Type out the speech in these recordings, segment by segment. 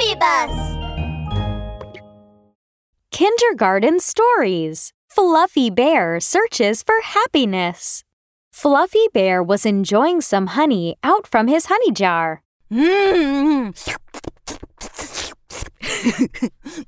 Baby Bus! Kindergarten Stories Fluffy Bear Searches for Happiness. Fluffy Bear was enjoying some honey out from his honey jar. Mmm.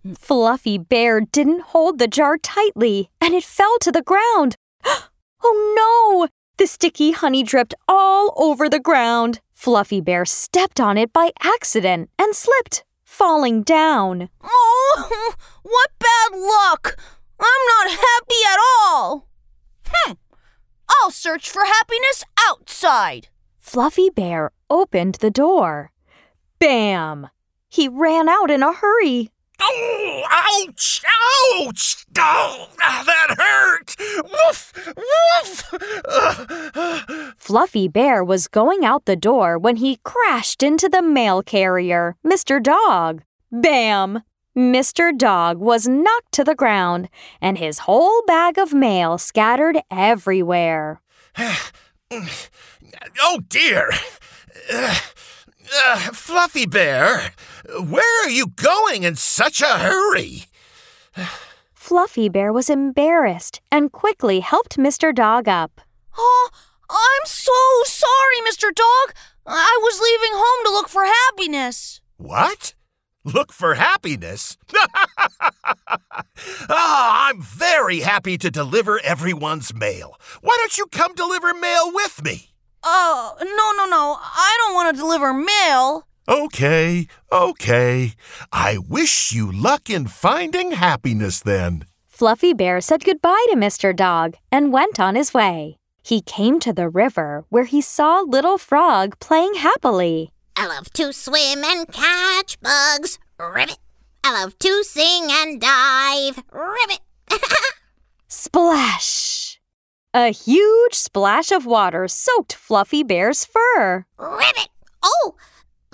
Fluffy Bear didn't hold the jar tightly and it fell to the ground. Oh no! The sticky honey dripped all over the ground. Fluffy Bear stepped on it by accident and slipped, falling down. Oh, what bad luck! I'm not happy at all. Hmm. I'll search for happiness outside. Fluffy Bear opened the door. Bam! He ran out in a hurry. Oh, ouch! Ouch! Oh, that hurt! Woof! Woof! Fluffy Bear was going out the door when he crashed into the mail carrier, Mr. Dog. Bam! Mr. Dog was knocked to the ground, and his whole bag of mail scattered everywhere. oh dear! Uh, uh, Fluffy Bear, where are you going in such a hurry? Fluffy Bear was embarrassed and quickly helped Mr. Dog up. Oh, I'm so sorry, Mr. Dog. I was leaving home to look for happiness. What? Look for happiness? Ah, I'm very happy to deliver everyone's mail. Why don't you come deliver mail with me? Oh, uh, no, no, no. I don't want to deliver mail. Okay, okay. I wish you luck in finding happiness then. Fluffy Bear said goodbye to Mr. Dog and went on his way. He came to the river where he saw Little Frog playing happily. I love to swim and catch bugs. Ribbit. I love to sing and dive. Ribbit. Splash! A huge splash of water soaked Fluffy Bear's fur. Ribbit. Oh,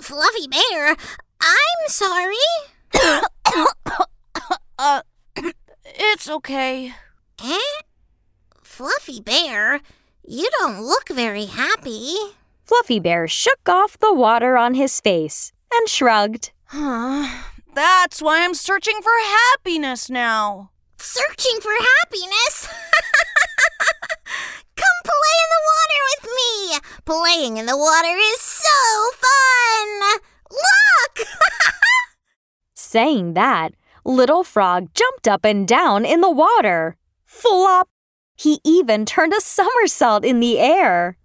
Fluffy Bear, I'm sorry. uh, it's okay. Eh? Fluffy Bear, you don't look very happy. Fluffy Bear shook off the water on his face and shrugged. That's why I'm searching for happiness now. Searching for happiness? Come play in the water with me! Playing in the water is so fun! Look! Saying that, Little Frog jumped up and down in the water. Flop! He even turned a somersault in the air.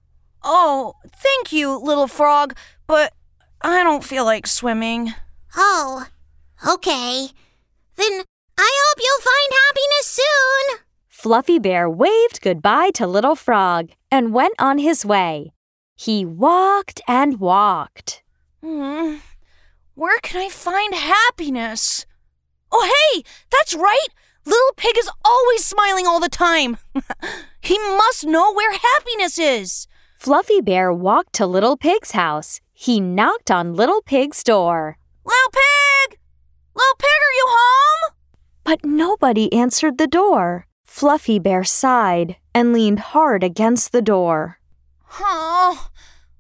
Oh, thank you, Little Frog, but I don't feel like swimming. Oh, okay. Then I hope you'll find happiness soon. Fluffy Bear waved goodbye to Little Frog and went on his way. He walked and walked. Hmm. Where can I find happiness? Oh, hey, that's right. Little Pig is always smiling all the time. he must know where happiness is. Fluffy Bear walked to Little Pig's house. He knocked on Little Pig's door. Little Pig! Little Pig, are you home? But nobody answered the door. Fluffy Bear sighed and leaned hard against the door. Oh,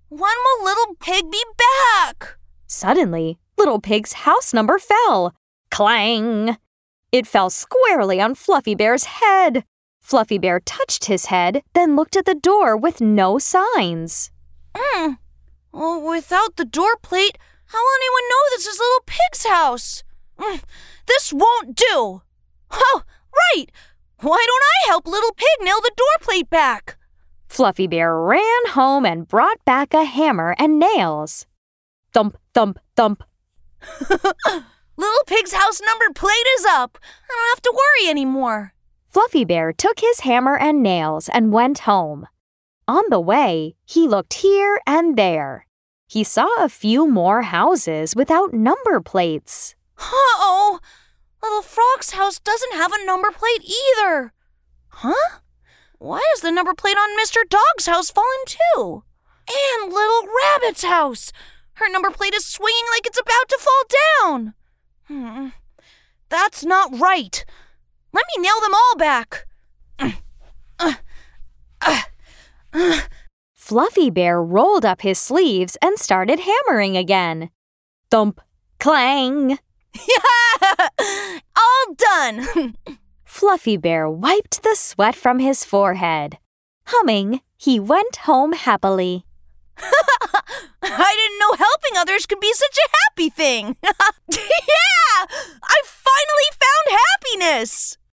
when will Little Pig be back? Suddenly, Little Pig's house number fell. Clang! It fell squarely on Fluffy Bear's head. Fluffy Bear touched his head, then looked at the door with no signs. Hmm. Well, without the door plate, how will anyone know this is Little Pig's house? Mm, this won't do. Oh, right. Why don't I help Little Pig nail the door plate back? Fluffy Bear ran home and brought back a hammer and nails. Thump, thump, thump. Little Pig's house number plate is up. I don't have to worry anymore. Fluffy Bear took his hammer and nails and went home. On the way, he looked here and there. He saw a few more houses without number plates. Uh-oh! Little Frog's house doesn't have a number plate either. Huh? Why is the number plate on Mr. Dog's house fallen too? And Little Rabbit's house. Her number plate is swinging like it's about to fall down. Hmm. That's not right. Let me nail them all back. Fluffy Bear rolled up his sleeves and started hammering again. Thump, clang. All done. Fluffy Bear wiped the sweat from his forehead. Humming, he went home happily. I didn't know helping others could be such a happy thing. yeah! I finally found happiness!